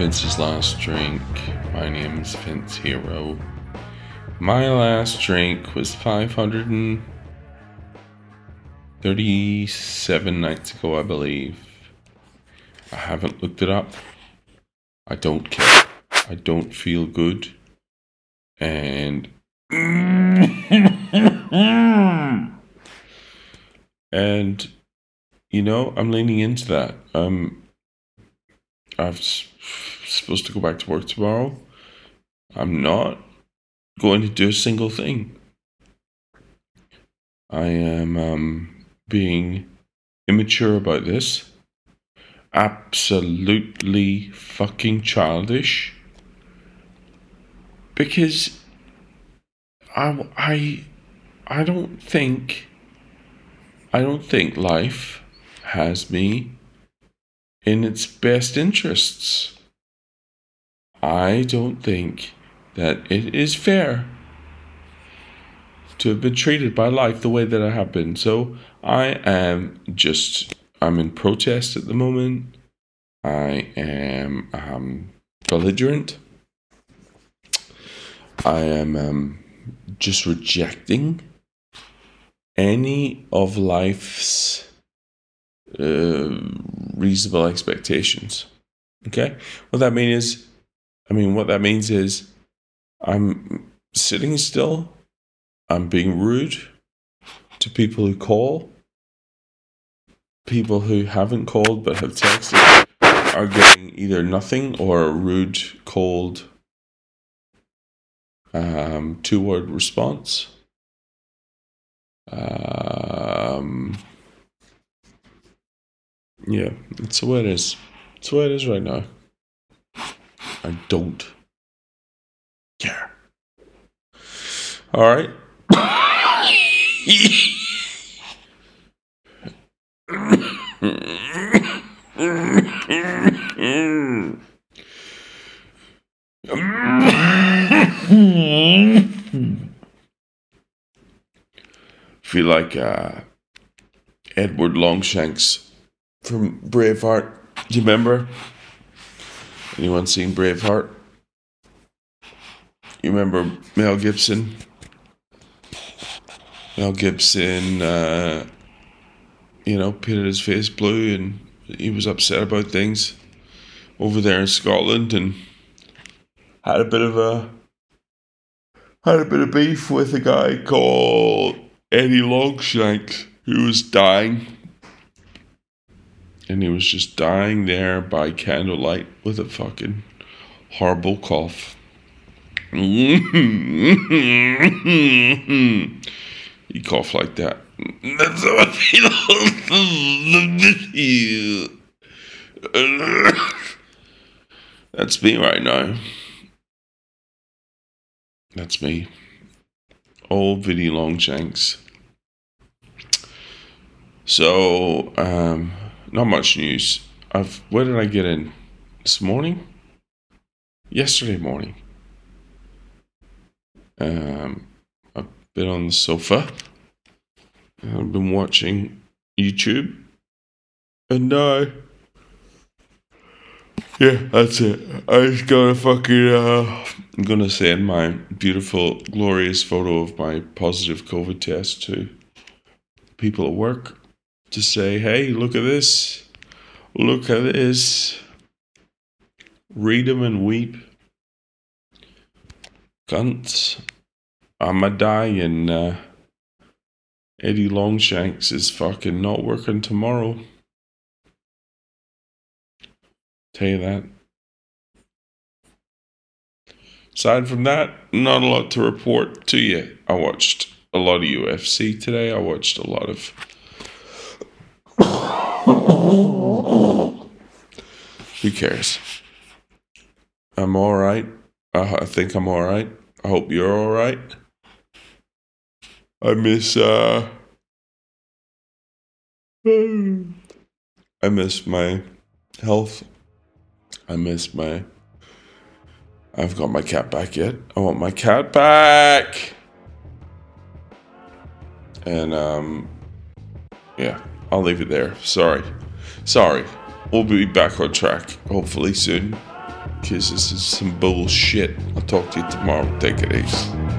Vince's Last Drink. My name is Vince Hero. My last drink was 537 nights ago, I believe. I haven't looked it up. I don't care. I don't feel good. And. and, you know, I'm leaning into that. Um, I'm supposed to go back to work tomorrow. I'm not going to do a single thing. I am um, being immature about this. Absolutely fucking childish. Because I, I, I don't think, I don't think life has me in its best interests. I don't think that it is fair to have been treated by life the way that I have been. So I am just, I'm in protest at the moment. I am um, belligerent. I am um, just rejecting any of life's uh, reasonable expectations. Okay, what that means is, I mean, what that means is, I'm sitting still. I'm being rude to people who call. People who haven't called but have texted are getting either nothing or a rude, cold, um, two word response. Um, yeah, it's the way it is. It's the way it is right now. I don't care. All right. Feel like uh, Edward Longshanks from Braveheart. Do you remember? Anyone seen Braveheart? You remember Mel Gibson? Mel Gibson, uh, you know, painted his face blue and he was upset about things over there in Scotland and had a bit of a had a bit of beef with a guy called Eddie Longshanks who was dying and he was just dying there by candlelight with a fucking horrible cough. he coughed like that. That's how I feel. That's me right now. That's me. Old Vinny Longshanks. So, um, not much news. I've where did I get in? This morning? Yesterday morning. Um, I've been on the sofa. I've been watching YouTube. And uh yeah, that's it. I just gotta fucking uh I'm gonna send my beautiful, glorious photo of my positive COVID test to people at work to say, hey, look at this. Look at this. Read them and weep. Cunts. I'm a dying. Uh, Eddie Longshanks is fucking not working tomorrow. Tell you that. Aside from that, not a lot to report to you. I watched a lot of UFC today. I watched a lot of who cares? I'm all right. I think I'm all right. I hope you're all right. I miss uh I miss my health. I miss my I've got my cat back yet. I want my cat back. And um yeah. I'll leave it there. Sorry. Sorry. We'll be back on track hopefully soon. Because this is some bullshit. I'll talk to you tomorrow. Take it easy.